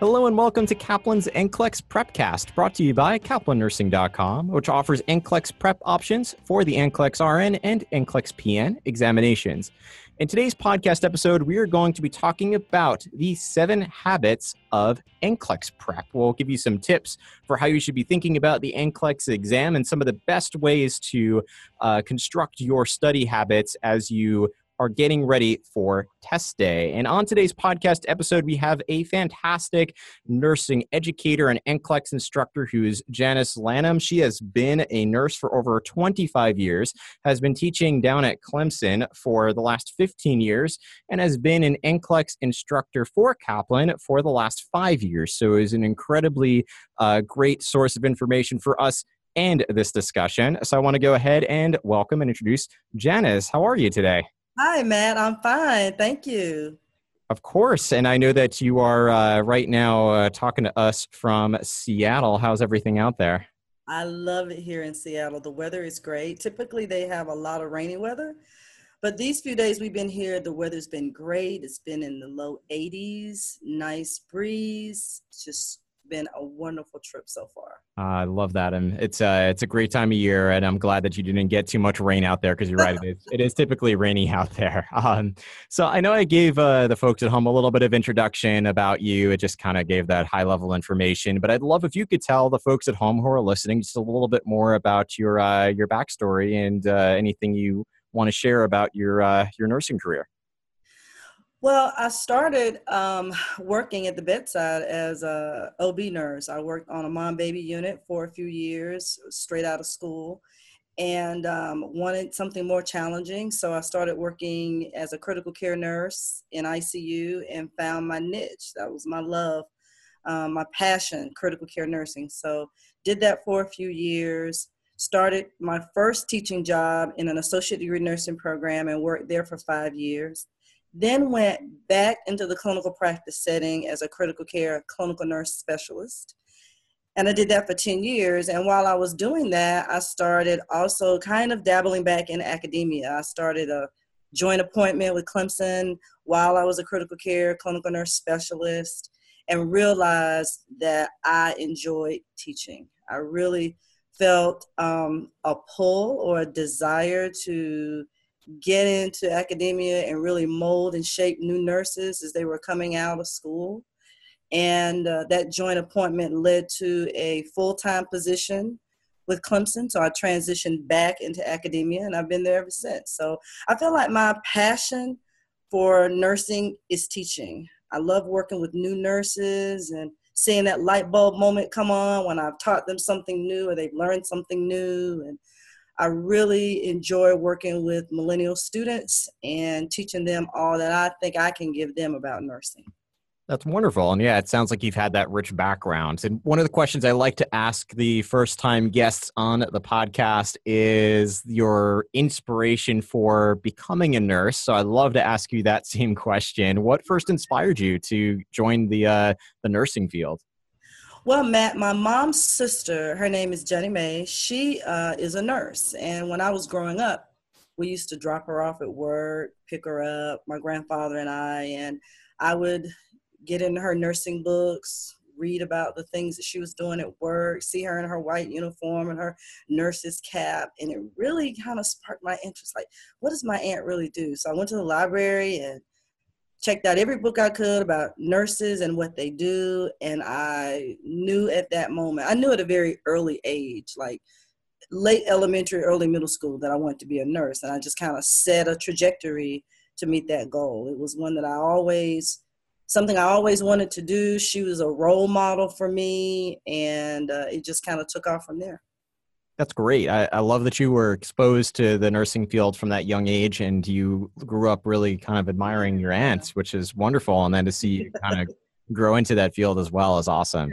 Hello and welcome to Kaplan's NCLEX Prepcast, brought to you by KaplanNursing.com, which offers NCLEX prep options for the NCLEX RN and NCLEX PN examinations. In today's podcast episode, we are going to be talking about the seven habits of NCLEX prep. We'll give you some tips for how you should be thinking about the NCLEX exam and some of the best ways to uh, construct your study habits as you are getting ready for test day. And on today's podcast episode, we have a fantastic nursing educator and NCLEX instructor who is Janice Lanham. She has been a nurse for over 25 years, has been teaching down at Clemson for the last 15 years, and has been an NCLEX instructor for Kaplan for the last five years. So is an incredibly uh, great source of information for us and this discussion. So I want to go ahead and welcome and introduce Janice. How are you today? Hi, Matt. I'm fine. Thank you. Of course. And I know that you are uh, right now uh, talking to us from Seattle. How's everything out there? I love it here in Seattle. The weather is great. Typically, they have a lot of rainy weather, but these few days we've been here, the weather's been great. It's been in the low 80s, nice breeze, just been a wonderful trip so far. I love that, and it's uh, it's a great time of year, and I'm glad that you didn't get too much rain out there because you're right, it is it is typically rainy out there. Um, so I know I gave uh, the folks at home a little bit of introduction about you. It just kind of gave that high level information, but I'd love if you could tell the folks at home who are listening just a little bit more about your uh, your backstory and uh, anything you want to share about your uh, your nursing career. Well, I started um, working at the bedside as a OB nurse. I worked on a mom baby unit for a few years, straight out of school, and um, wanted something more challenging. So I started working as a critical care nurse in ICU and found my niche. That was my love, um, my passion, critical care nursing. So did that for a few years. Started my first teaching job in an associate degree nursing program and worked there for five years then went back into the clinical practice setting as a critical care clinical nurse specialist. And I did that for 10 years. And while I was doing that, I started also kind of dabbling back in academia. I started a joint appointment with Clemson while I was a critical care clinical nurse specialist and realized that I enjoyed teaching. I really felt um, a pull or a desire to get into academia and really mold and shape new nurses as they were coming out of school. And uh, that joint appointment led to a full time position with Clemson. So I transitioned back into academia and I've been there ever since. So I feel like my passion for nursing is teaching. I love working with new nurses and seeing that light bulb moment come on when I've taught them something new or they've learned something new. And I really enjoy working with millennial students and teaching them all that I think I can give them about nursing. That's wonderful. And yeah, it sounds like you've had that rich background. And one of the questions I like to ask the first time guests on the podcast is your inspiration for becoming a nurse. So I'd love to ask you that same question. What first inspired you to join the uh, the nursing field? Well, Matt, my mom's sister, her name is Jenny Mae. She uh, is a nurse. And when I was growing up, we used to drop her off at work, pick her up, my grandfather and I, and I would get into her nursing books, read about the things that she was doing at work, see her in her white uniform and her nurse's cap, and it really kind of sparked my interest. Like, what does my aunt really do? So I went to the library and checked out every book I could about nurses and what they do. And I knew at that moment, I knew at a very early age, like late elementary, early middle school, that I wanted to be a nurse. And I just kind of set a trajectory to meet that goal. It was one that I always, something I always wanted to do. She was a role model for me, and uh, it just kind of took off from there. That's great. I, I, love that you were exposed to the nursing field from that young age and you grew up really kind of admiring your aunts, which is wonderful. And then to see you kind of grow into that field as well is awesome.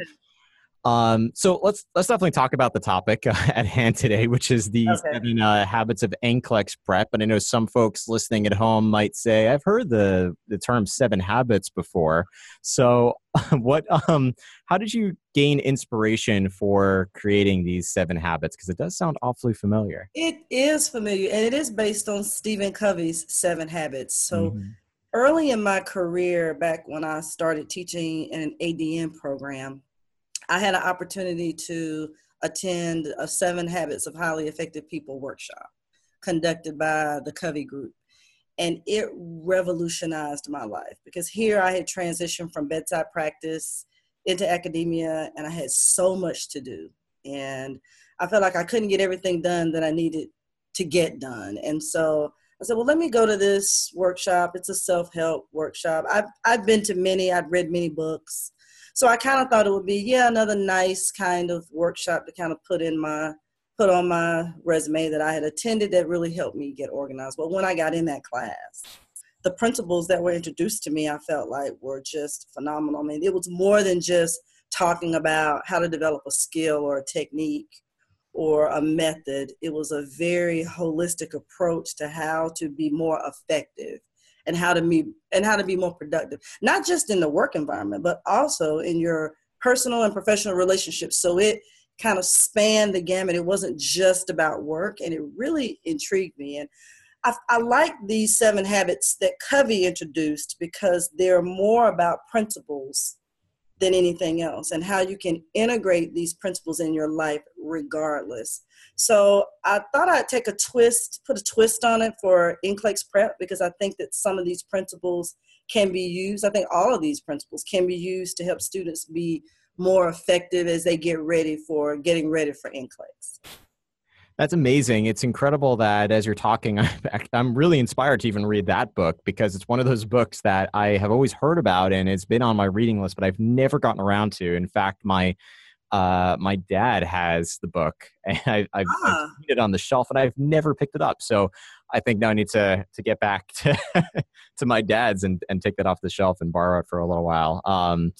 Um, so let's let's definitely talk about the topic uh, at hand today, which is the okay. seven uh, habits of NCLEX prep. And I know some folks listening at home might say, "I've heard the the term seven habits before." So, what? Um, how did you gain inspiration for creating these seven habits? Because it does sound awfully familiar. It is familiar, and it is based on Stephen Covey's Seven Habits. So. Mm-hmm early in my career, back when I started teaching in an ADN program, I had an opportunity to attend a Seven Habits of Highly Effective People workshop conducted by the Covey Group. And it revolutionized my life because here I had transitioned from bedside practice into academia and I had so much to do. And I felt like I couldn't get everything done that I needed to get done. And so I said, well, let me go to this workshop. It's a self help workshop. I've, I've been to many, I've read many books. So I kind of thought it would be, yeah, another nice kind of workshop to kind of put in my, put on my resume that I had attended that really helped me get organized. But when I got in that class, the principles that were introduced to me, I felt like were just phenomenal. I mean, it was more than just talking about how to develop a skill or a technique or a method. It was a very holistic approach to how to be more effective and how to be and how to be more productive, not just in the work environment, but also in your personal and professional relationships. So it kind of spanned the gamut. It wasn't just about work, and it really intrigued me. And I, I like these seven habits that Covey introduced because they're more about principles than anything else and how you can integrate these principles in your life regardless. So I thought I'd take a twist, put a twist on it for NCLEX prep because I think that some of these principles can be used. I think all of these principles can be used to help students be more effective as they get ready for getting ready for NCLEX. That's amazing. It's incredible that as you're talking, I'm really inspired to even read that book because it's one of those books that I have always heard about and it's been on my reading list, but I've never gotten around to. In fact, my uh, my dad has the book and I, I've, ah. I've seen it on the shelf and I've never picked it up. So I think now I need to to get back to to my dad's and, and take that off the shelf and borrow it for a little while. Um,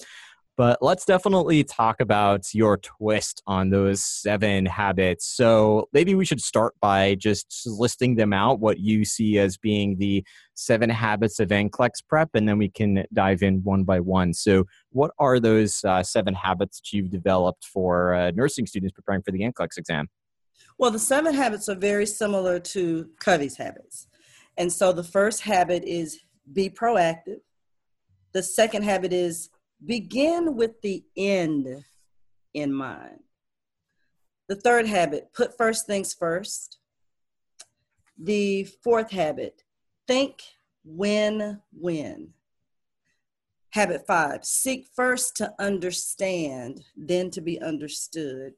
but let's definitely talk about your twist on those seven habits. So maybe we should start by just listing them out, what you see as being the seven habits of NCLEX prep, and then we can dive in one by one. So, what are those uh, seven habits that you've developed for uh, nursing students preparing for the NCLEX exam? Well, the seven habits are very similar to Covey's habits. And so the first habit is be proactive. The second habit is Begin with the end in mind. The third habit, put first things first. The fourth habit, think win win. Habit five, seek first to understand, then to be understood.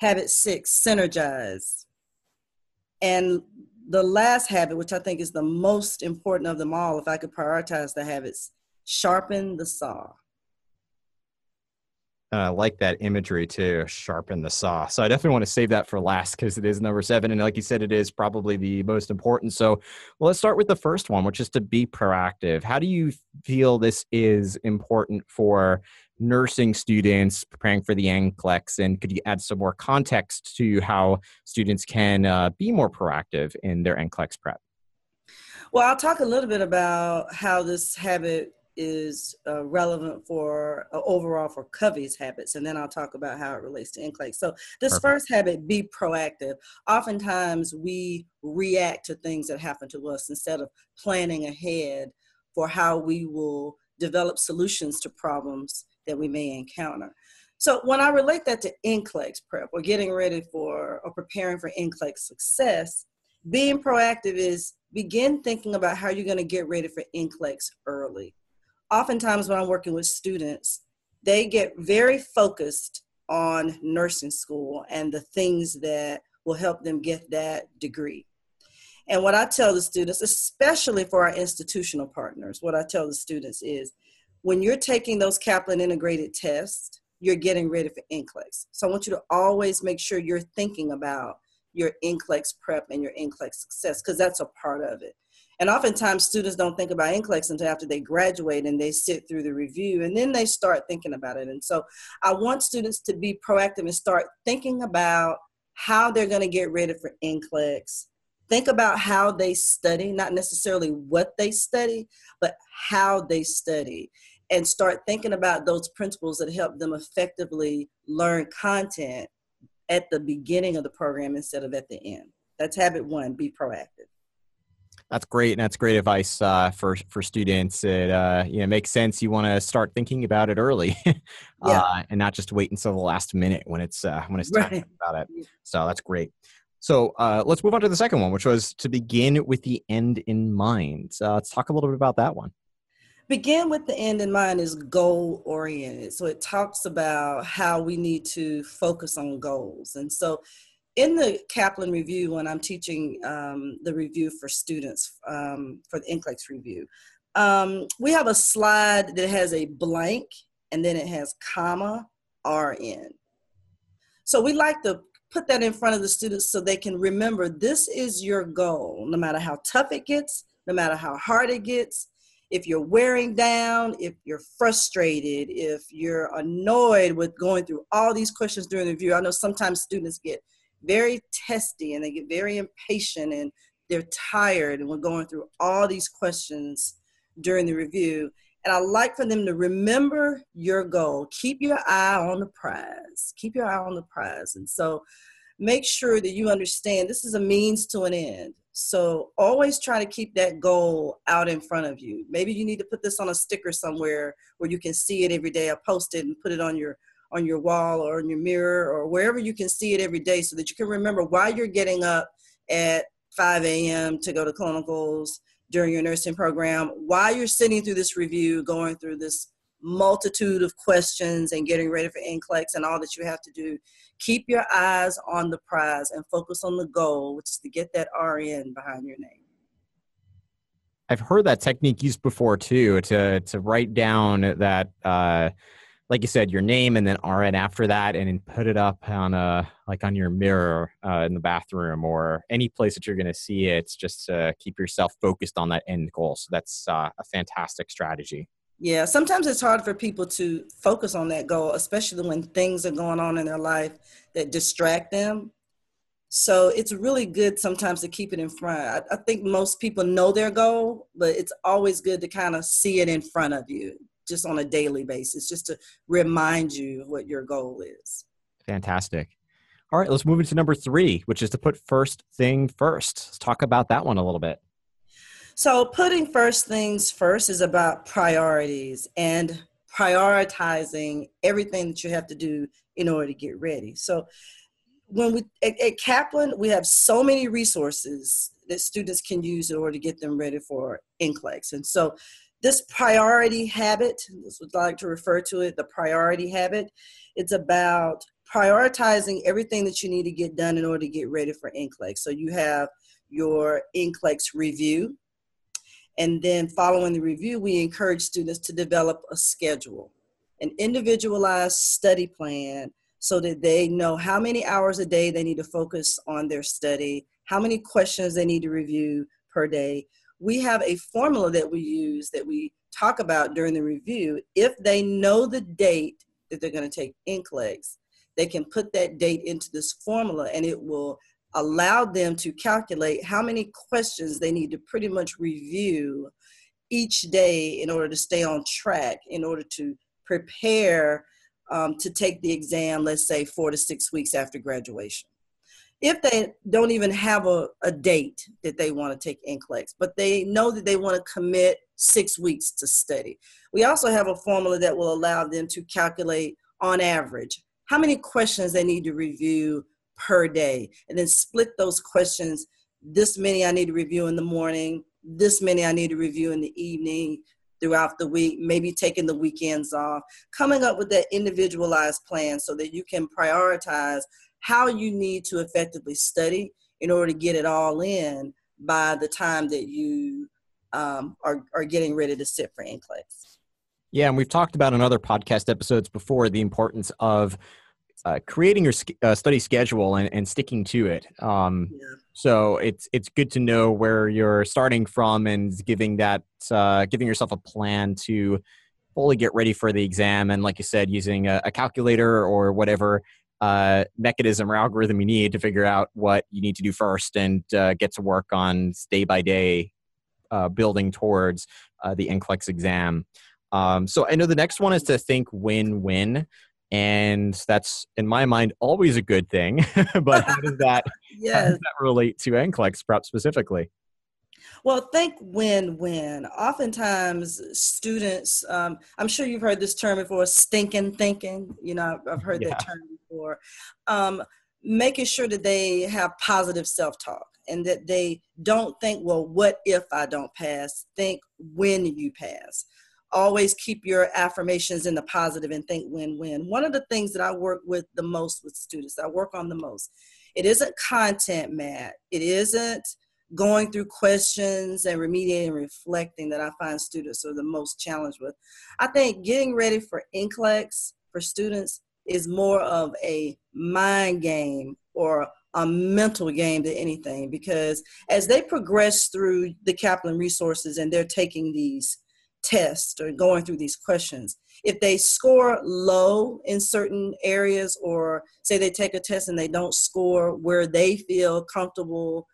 Habit six, synergize. And the last habit, which I think is the most important of them all, if I could prioritize the habits, sharpen the saw. And I like that imagery too, sharpen the saw. So I definitely want to save that for last because it is number seven. And like you said, it is probably the most important. So well, let's start with the first one, which is to be proactive. How do you feel this is important for nursing students preparing for the NCLEX? And could you add some more context to how students can uh, be more proactive in their NCLEX prep? Well, I'll talk a little bit about how this habit is uh, relevant for uh, overall for Covey's habits, and then I'll talk about how it relates to NCLEX. So this Perfect. first habit, be proactive. Oftentimes we react to things that happen to us instead of planning ahead for how we will develop solutions to problems that we may encounter. So when I relate that to NCLEX prep or getting ready for or preparing for NCLEX success, being proactive is begin thinking about how you're going to get ready for NCLEX early oftentimes when I'm working with students, they get very focused on nursing school and the things that will help them get that degree. And what I tell the students, especially for our institutional partners, what I tell the students is when you're taking those Kaplan integrated tests, you're getting ready for NCLEX. So I want you to always make sure you're thinking about your NCLEX prep and your NCLEX success because that's a part of it. And oftentimes students don't think about NCLEX until after they graduate and they sit through the review and then they start thinking about it. And so I want students to be proactive and start thinking about how they're going to get ready for NCLEX. Think about how they study, not necessarily what they study, but how they study. And start thinking about those principles that help them effectively learn content at the beginning of the program instead of at the end. That's habit one be proactive. That's great, and that's great advice uh, for for students. It uh, you know makes sense. You want to start thinking about it early, yeah. uh, and not just wait until the last minute when it's uh, when it's time right. about it. So that's great. So uh, let's move on to the second one, which was to begin with the end in mind. Let's talk a little bit about that one. Begin with the end in mind is goal oriented. So it talks about how we need to focus on goals, and so in the Kaplan review, when I'm teaching um, the review for students um, for the NCLEX review, um, we have a slide that has a blank and then it has comma RN. So we like to put that in front of the students so they can remember this is your goal, no matter how tough it gets, no matter how hard it gets. If you're wearing down, if you're frustrated, if you're annoyed with going through all these questions during the review, I know sometimes students get very testy and they get very impatient and they're tired and we're going through all these questions during the review. And I like for them to remember your goal. Keep your eye on the prize. Keep your eye on the prize. And so make sure that you understand this is a means to an end. So always try to keep that goal out in front of you. Maybe you need to put this on a sticker somewhere where you can see it every day or post it and put it on your on your wall or in your mirror or wherever you can see it every day so that you can remember why you're getting up at 5 a.m. to go to clinicals during your nursing program, why you're sitting through this review, going through this multitude of questions and getting ready for NCLEX and all that you have to do. Keep your eyes on the prize and focus on the goal, which is to get that RN behind your name. I've heard that technique used before too, to to write down that uh, like you said, your name and then RN after that, and then put it up on a like on your mirror uh, in the bathroom or any place that you're going to see it. Just to keep yourself focused on that end goal. So that's uh, a fantastic strategy. Yeah, sometimes it's hard for people to focus on that goal, especially when things are going on in their life that distract them. So it's really good sometimes to keep it in front. I, I think most people know their goal, but it's always good to kind of see it in front of you just on a daily basis, just to remind you what your goal is. Fantastic. All right, let's move into number three, which is to put first thing first. Let's talk about that one a little bit. So, putting first things first is about priorities and prioritizing everything that you have to do in order to get ready. So, when we at, at Kaplan, we have so many resources that students can use in order to get them ready for NCLEX. And so, this priority habit, this would like to refer to it, the priority habit, it's about prioritizing everything that you need to get done in order to get ready for NCLEX. So you have your NCLEX review, and then following the review, we encourage students to develop a schedule, an individualized study plan so that they know how many hours a day they need to focus on their study, how many questions they need to review per day, we have a formula that we use that we talk about during the review. If they know the date that they're going to take NCLEX, they can put that date into this formula and it will allow them to calculate how many questions they need to pretty much review each day in order to stay on track, in order to prepare um, to take the exam, let's say four to six weeks after graduation if they don't even have a, a date that they want to take NCLEX, but they know that they want to commit six weeks to study. We also have a formula that will allow them to calculate on average how many questions they need to review per day, and then split those questions. This many I need to review in the morning, this many I need to review in the evening, throughout the week, maybe taking the weekends off, coming up with that individualized plan so that you can prioritize how you need to effectively study in order to get it all in by the time that you um, are, are getting ready to sit for NCLEX. Yeah, and we've talked about in other podcast episodes before the importance of uh, creating your uh, study schedule and, and, sticking to it. Um, yeah. So it's it's good to know where you're starting from and giving that uh, giving yourself a plan to fully get ready for the exam. And like you said, using a, a calculator or whatever uh, mechanism or algorithm you need to figure out what you need to do first and uh, get to work on day by day uh, building towards uh, the NCLEX exam. Um, so I know the next one is to think win-win, and that's in my mind always a good thing. but how does that yes. how does that relate to NCLEX prep specifically? Well, think win win. Oftentimes, students, um, I'm sure you've heard this term before stinking thinking. You know, I've heard yeah. that term before. Um, making sure that they have positive self talk and that they don't think, well, what if I don't pass? Think when you pass. Always keep your affirmations in the positive and think win win. One of the things that I work with the most with students, I work on the most, it isn't content, Matt. It isn't going through questions and remediating and reflecting that I find students are the most challenged with. I think getting ready for NCLEX for students is more of a mind game or a mental game than anything because as they progress through the Kaplan resources and they're taking these tests or going through these questions, if they score low in certain areas or say they take a test and they don't score where they feel comfortable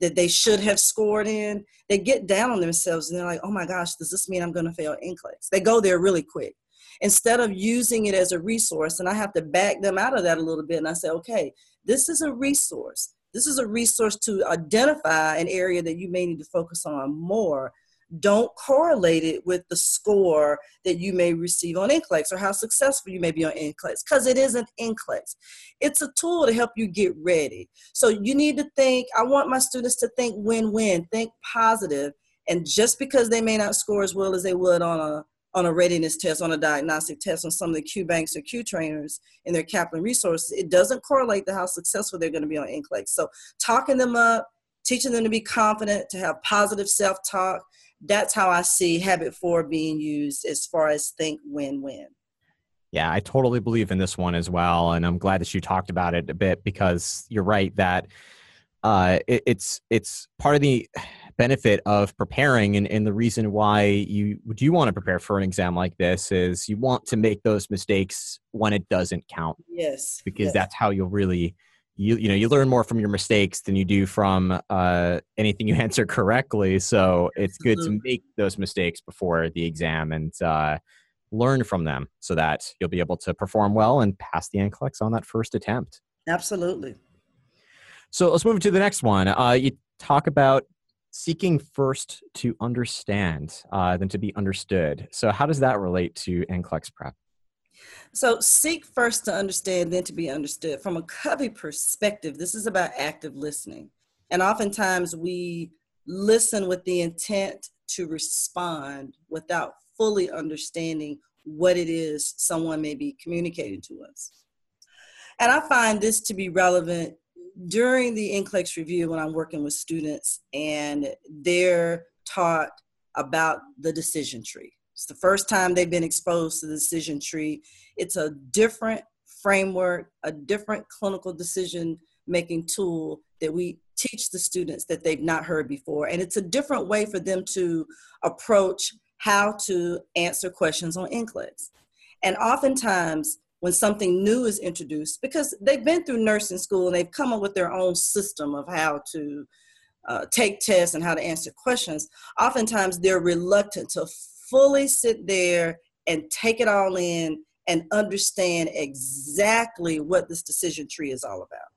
that they should have scored in, they get down on themselves and they're like, oh my gosh, does this mean I'm going to fail NCLEX? They go there really quick. Instead of using it as a resource, and I have to back them out of that a little bit, and I say, okay, this is a resource. This is a resource to identify an area that you may need to focus on more don't correlate it with the score that you may receive on NCLEX or how successful you may be on NCLEX because it isn't NCLEX. It's a tool to help you get ready. So you need to think, I want my students to think win win, think positive, And just because they may not score as well as they would on a on a readiness test, on a diagnostic test, on some of the Q banks or Q trainers in their Kaplan resources, it doesn't correlate to how successful they're going to be on NCLEX. So talking them up, teaching them to be confident, to have positive self-talk, that's how I see habit four being used as far as think win win. Yeah, I totally believe in this one as well, and I'm glad that you talked about it a bit because you're right that uh, it, it's it's part of the benefit of preparing, and, and the reason why you do want to prepare for an exam like this is you want to make those mistakes when it doesn't count. Yes, because yes. that's how you'll really you you know you learn more from your mistakes than you do from uh, anything you answer correctly. So it's good to make those mistakes before the exam and uh, learn from them so that you'll be able to perform well and pass the NCLEX on that first attempt. Absolutely. So let's move to the next one. Uh, you talk about seeking first to understand uh, than to be understood. So how does that relate to NCLEX prep? So seek first to understand, then to be understood. From a Covey perspective, this is about active listening. And oftentimes we listen with the intent to respond without fully understanding what it is someone may be communicating to us. And I find this to be relevant during the NCLEX review when I'm working with students and they're taught about the decision tree. It's the first time they've been exposed to the decision tree. It's a different framework, a different clinical decision making tool that we teach the students that they've not heard before. And it's a different way for them to approach how to answer questions on NCLEX. And oftentimes, when something new is introduced, because they've been through nursing school and they've come up with their own system of how to uh, take tests and how to answer questions, oftentimes they're reluctant to fully sit there and take it all in and understand exactly what this decision tree is all about.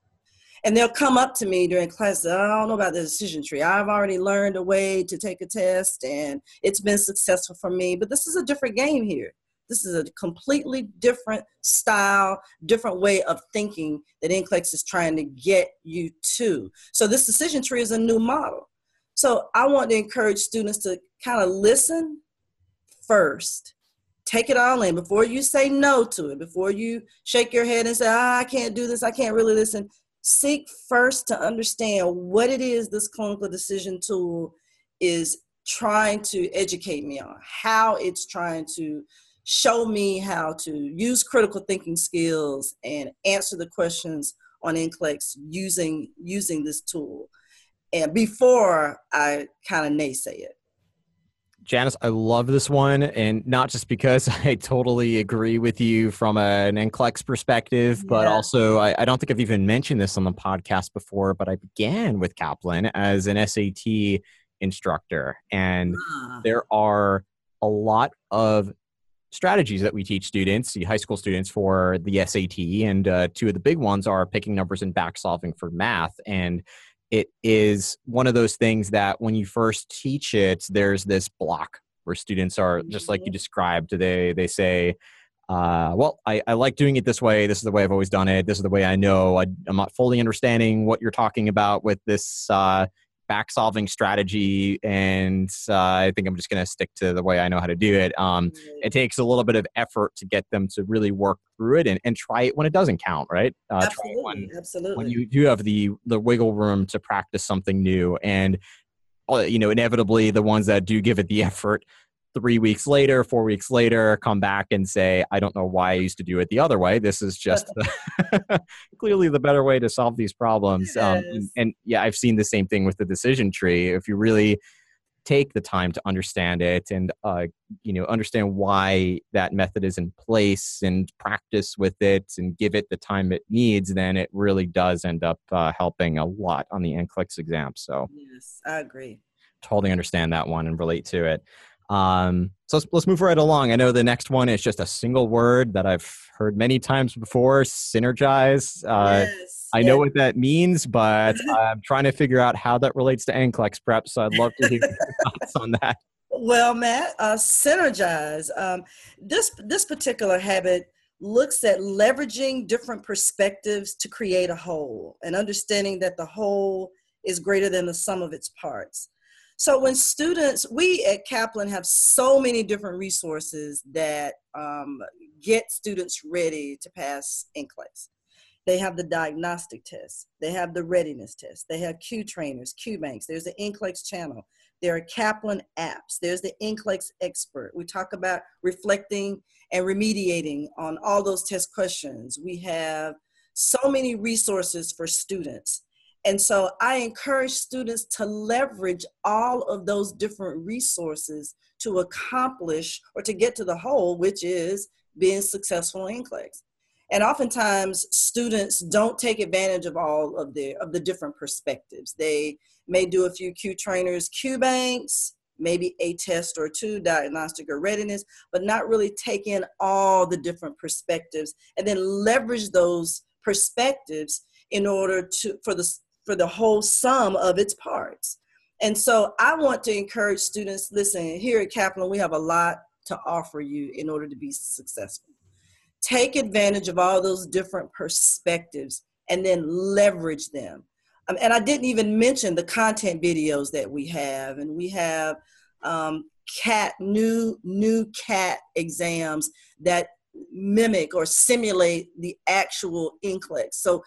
And they'll come up to me during class, I don't know about the decision tree. I've already learned a way to take a test and it's been successful for me, but this is a different game here. This is a completely different style, different way of thinking that NCLEX is trying to get you to. So this decision tree is a new model. So I want to encourage students to kind of listen first. Take it all in before you say no to it, before you shake your head and say, ah, I can't do this, I can't really listen. Seek first to understand what it is this clinical decision tool is trying to educate me on, how it's trying to show me how to use critical thinking skills and answer the questions on NCLEX using using this tool. And before I kind of naysay it. Janice, I love this one, and not just because I totally agree with you from an NCLEX perspective, yeah. but also I, I, don't think I've even mentioned this on the podcast before, but I began with Kaplan as an SAT instructor, and ah. there are a lot of strategies that we teach students, the high school students, for the SAT, and uh, two of the big ones are picking numbers and back solving for math, and it is one of those things that when you first teach it, there's this block where students are just like you mm-hmm. described. They they say, uh, "Well, I, I like doing it this way. This is the way I've always done it. This is the way I know. I, am not fully understanding what you're talking about with this uh, back solving strategy and uh, i think i'm just going to stick to the way i know how to do it. Um, it takes a little bit of effort to get them to really work through it and, and try it when it doesn't count right? Uh, absolutely. When, absolutely when you do have the the wiggle room to practice something new and uh, you know inevitably the ones that do give it the effort three weeks later, four weeks later, come back and say, I don't know why I used to do it the other way. This is just the clearly the better way to solve these problems. Um, and, and, yeah, I've seen the same thing with the decision tree. If you really take the time to understand it and uh, you know understand why that method is in place and practice with it and give it the time it needs then it really does end up uh, helping a lot on the NCLEX exam so yes i agree totally understand that one and relate to it um, so let's, let's move right along. I know the next one is just a single word that I've heard many times before synergize. Uh, yes, I yes. know what that means, but I'm trying to figure out how that relates to NCLEX prep. So I'd love to hear your thoughts on that. Well, Matt, uh, synergize. Um, this this particular habit looks at leveraging different perspectives to create a whole, and understanding that the whole is greater than the sum of its parts. So when students, we at Kaplan have so many different resources that um, get students ready to pass NCLEX. They have the diagnostic test. They have the readiness test. They have Q trainers, Q banks. There's the NCLEX channel. There are Kaplan apps. There's the NCLEX expert. We talk about reflecting and remediating on all those test questions. We have so many resources for students. And so I encourage students to leverage all of those different resources to accomplish or to get to the whole, which is being successful in NCLEX. And oftentimes students don't take advantage of all of the of the different perspectives. They may do a few Q trainers, Q banks, maybe a test or two, diagnostic or readiness, but not really take in all the different perspectives and then leverage those perspectives in order to for the for the whole sum of its parts. And so I want to encourage students listen, here at Kaplan, we have a lot to offer you in order to be successful. Take advantage of all those different perspectives and then leverage them. Um, and I didn't even mention the content videos that we have, and we have um, cat new new cat exams that mimic or simulate the actual NCLEX. So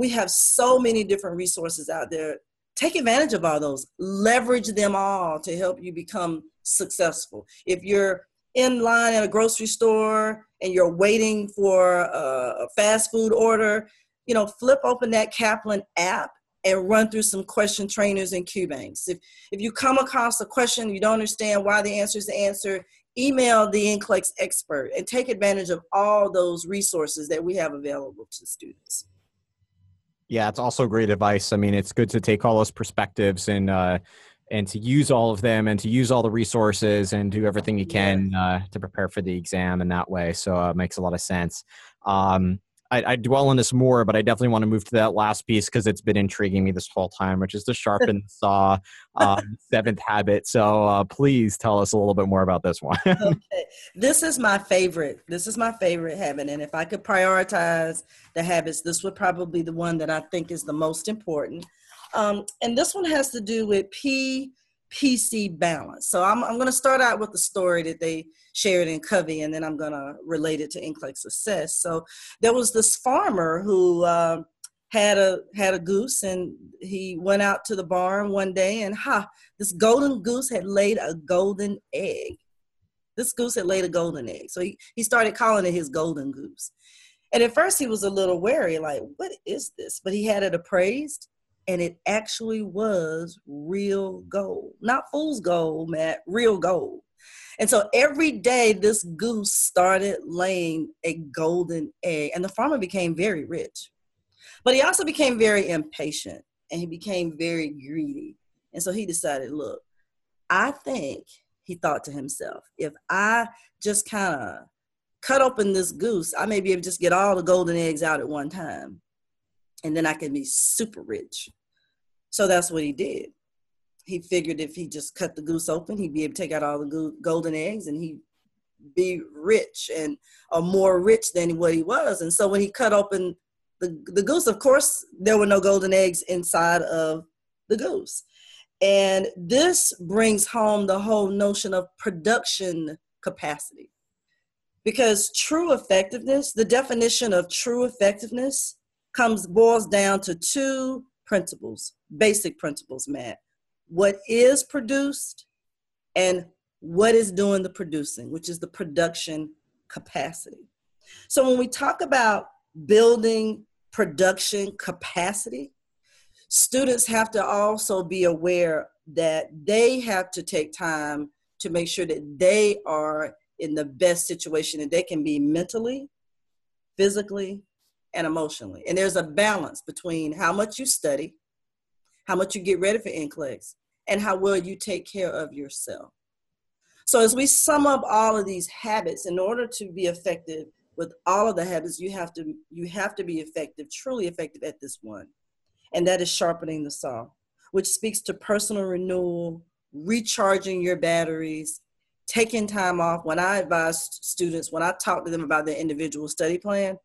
we have so many different resources out there. Take advantage of all those, leverage them all to help you become successful. If you're in line at a grocery store and you're waiting for a fast food order, you know, flip open that Kaplan app and run through some question trainers and Q banks. If if you come across a question you don't understand why the answer is the answer, email the NCLEX expert and take advantage of all those resources that we have available to students. Yeah, it's also great advice. I mean, it's good to take all those perspectives and uh, and to use all of them and to use all the resources and do everything you can uh, to prepare for the exam in that way. So uh, it makes a lot of sense. Um, I, I, dwell on this more, but I definitely want to move to that last piece because it's been intriguing me this whole time, which is the sharpen saw um, seventh habit. So uh, please tell us a little bit more about this one. okay. This is my favorite. This is my favorite habit. And if I could prioritize the habits, this would probably be the one that I think is the most important. Um, and this one has to do with P PC balance. So I'm, I'm going to start out with the story that they shared in Covey, and then I'm going to relate it to NCLEX success. So there was this farmer who uh, had a had a goose, and he went out to the barn one day, and ha, this golden goose had laid a golden egg. This goose had laid a golden egg, so he, he started calling it his golden goose. And at first he was a little wary, like, what is this? But he had it appraised and it actually was real gold. Not fool's gold, Matt, real gold. And so every day this goose started laying a golden egg, and the farmer became very rich. But he also became very impatient and he became very greedy. And so he decided, look, I think he thought to himself, if I just kind of cut open this goose, I may be able to just get all the golden eggs out at one time. And then I can be super rich. So that's what he did. He figured if he just cut the goose open, he'd be able to take out all the golden eggs and he'd be rich and or more rich than what he was. And so when he cut open the, the goose, of course, there were no golden eggs inside of the goose. And this brings home the whole notion of production capacity. Because true effectiveness, the definition of true effectiveness comes boils down to two principles, basic principles, Matt. What is produced and what is doing the producing, which is the production capacity. So when we talk about building production capacity, students have to also be aware that they have to take time to make sure that they are in the best situation that they can be mentally, physically, and emotionally. And there's a balance between how much you study, how much you get ready for NCLEX, and how well you take care of yourself. So as we sum up all of these habits, in order to be effective with all of the habits, you have to you have to be effective, truly effective at this one. And that is sharpening the saw, which speaks to personal renewal, recharging your batteries, taking time off. When I advise students, when I talk to them about their individual study plan,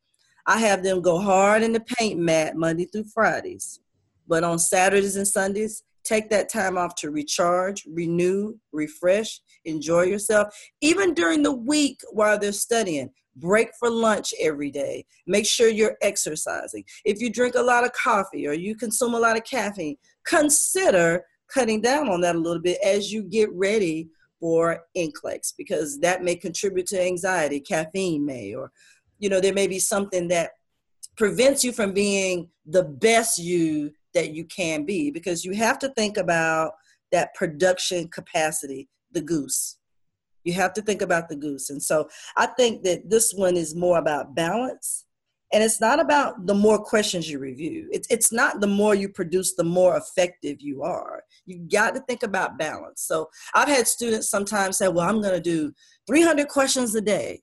I have them go hard in the paint Matt Monday through Fridays. But on Saturdays and Sundays, take that time off to recharge, renew, refresh, enjoy yourself. Even during the week while they're studying, break for lunch every day. Make sure you're exercising. If you drink a lot of coffee or you consume a lot of caffeine, consider cutting down on that a little bit as you get ready for NCLEX because that may contribute to anxiety. Caffeine may, or you know, there may be something that prevents you from being the best you that you can be because you have to think about that production capacity, the goose. You have to think about the goose. And so I think that this one is more about balance. And it's not about the more questions you review. It's, it's not the more you produce, the more effective you are. you've got to think about balance. So I've had students sometimes say, well, I'm going to do 300 questions a day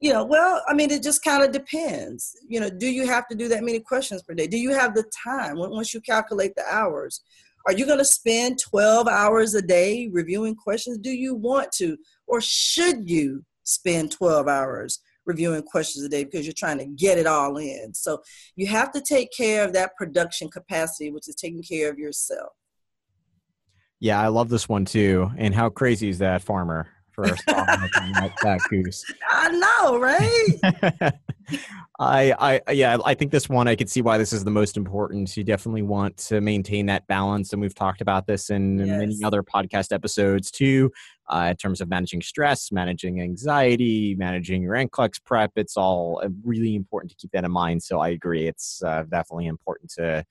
you know well i mean it just kind of depends. You know do you have to do that many questions per day? Do you have the time? Once you calculate the hours are you going to spend 12 hours a day reviewing questions? Do you want to or should you spend 12 hours reviewing questions a day because you're trying to get it all in? So you have to take care of that production capacity which is taking care of yourself. Yeah i love this one too and how crazy is that farmer for a song like that goose. I know, right? I, I, yeah, I think this one I could see why this is the most important. You definitely want to maintain that balance, and we've talked about this in yes. many other podcast episodes too. Uh, in terms of managing stress, managing anxiety, managing your NCLEX prep, it's all uh, really important to keep that in mind. So I agree, it's uh, definitely important to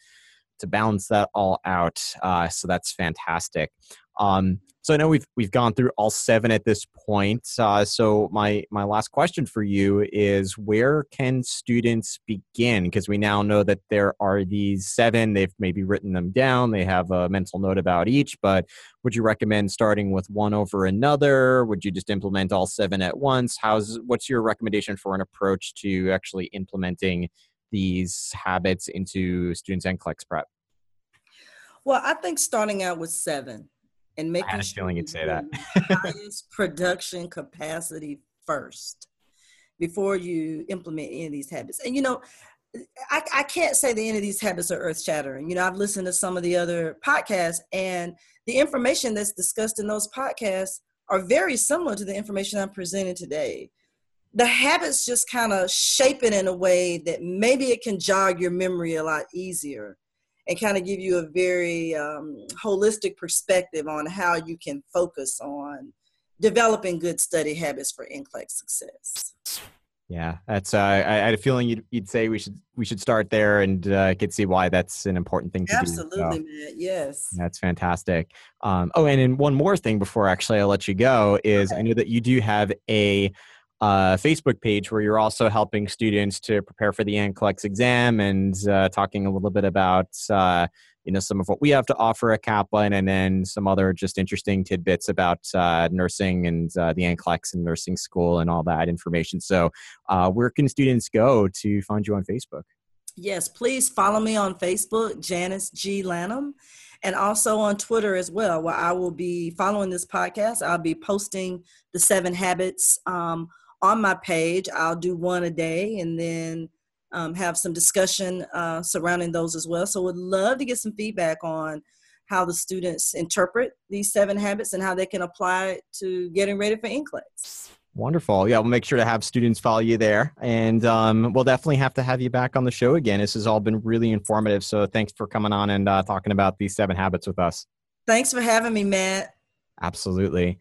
to balance that all out. Uh, so that's fantastic. Um, so I know we've we've gone through all seven at this point. Uh, so my my last question for you is, where can students begin? Because we now know that there are these seven. They've maybe written them down. They have a mental note about each. But would you recommend starting with one over another? Would you just implement all seven at once? How's what's your recommendation for an approach to actually implementing these habits into students and NCLEX prep? Well, I think starting out with seven and making I had a sure feeling you'd say that. highest production capacity first before you implement any of these habits. And you know, I, I can't say that any of these habits are earth shattering. You know, I've listened to some of the other podcasts, and the information that's discussed in those podcasts are very similar to the information I'm presenting today. The habits just kind of shape it in a way that maybe it can jog your memory a lot easier and kind of give you a very um, holistic perspective on how you can focus on developing good study habits for NCLEX success. Yeah, that's. Uh, I, I, had a feeling you'd, you'd say we should we should start there, and uh, I could see why that's an important thing to Absolutely, do. Absolutely, so, Yes, that's fantastic. Um, oh, and then one more thing before actually I let you go is okay. I know that you do have a uh, Facebook page where you're also helping students to prepare for the NCLEX exam and uh, talking a little bit about uh, you know some of what we have to offer at Kaplan and then some other just interesting tidbits about uh, nursing and uh, the NCLEX and nursing school and all that information. So uh, where can students go to find you on Facebook? Yes, please follow me on Facebook, Janice G. Lanham, and also on Twitter as well, where I will be following this podcast. I'll be posting the seven habits um, on my page. I'll do one a day and then um, have some discussion uh, surrounding those as well. So, would love to get some feedback on how the students interpret these seven habits and how they can apply it to getting ready for NCLEX. Wonderful. Yeah, we'll make sure to have students follow you there. And um, we'll definitely have to have you back on the show again. This has all been really informative. So thanks for coming on and uh, talking about these seven habits with us. Thanks for having me, Matt. Absolutely.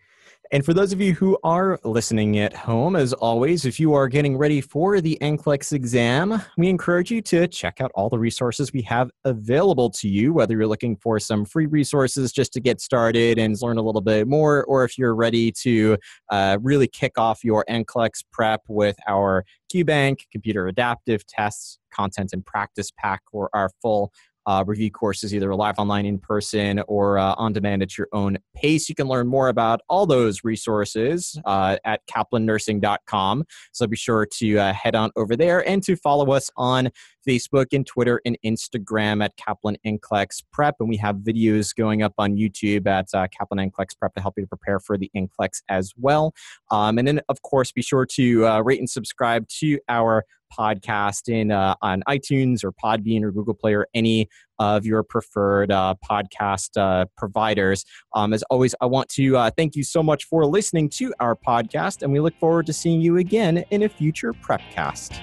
And for those of you who are listening at home, as always, if you are getting ready for the NCLEX exam, we encourage you to check out all the resources we have available to you, whether you're looking for some free resources just to get started and learn a little bit more, or if you're ready to uh, really kick off your NCLEX prep with our QBank, computer adaptive tests, content and practice pack, or our full uh, review courses either live online in person or uh, on demand at your own pace. You can learn more about all those resources uh, at kaplannursing.com. So be sure to uh, head on over there and to follow us on Facebook and Twitter and Instagram at Kaplan NCLEX Prep. And we have videos going up on YouTube at uh, Kaplan NCLEX Prep to help you prepare for the NCLEX as well. Um, and then, of course, be sure to uh, rate and subscribe to our podcast in uh, on iTunes or Podbean or Google Play or any of your preferred uh, podcast uh, providers. Um, as always, I want to uh, thank you so much for listening to our podcast, and we look forward to seeing you again in a future Prepcast.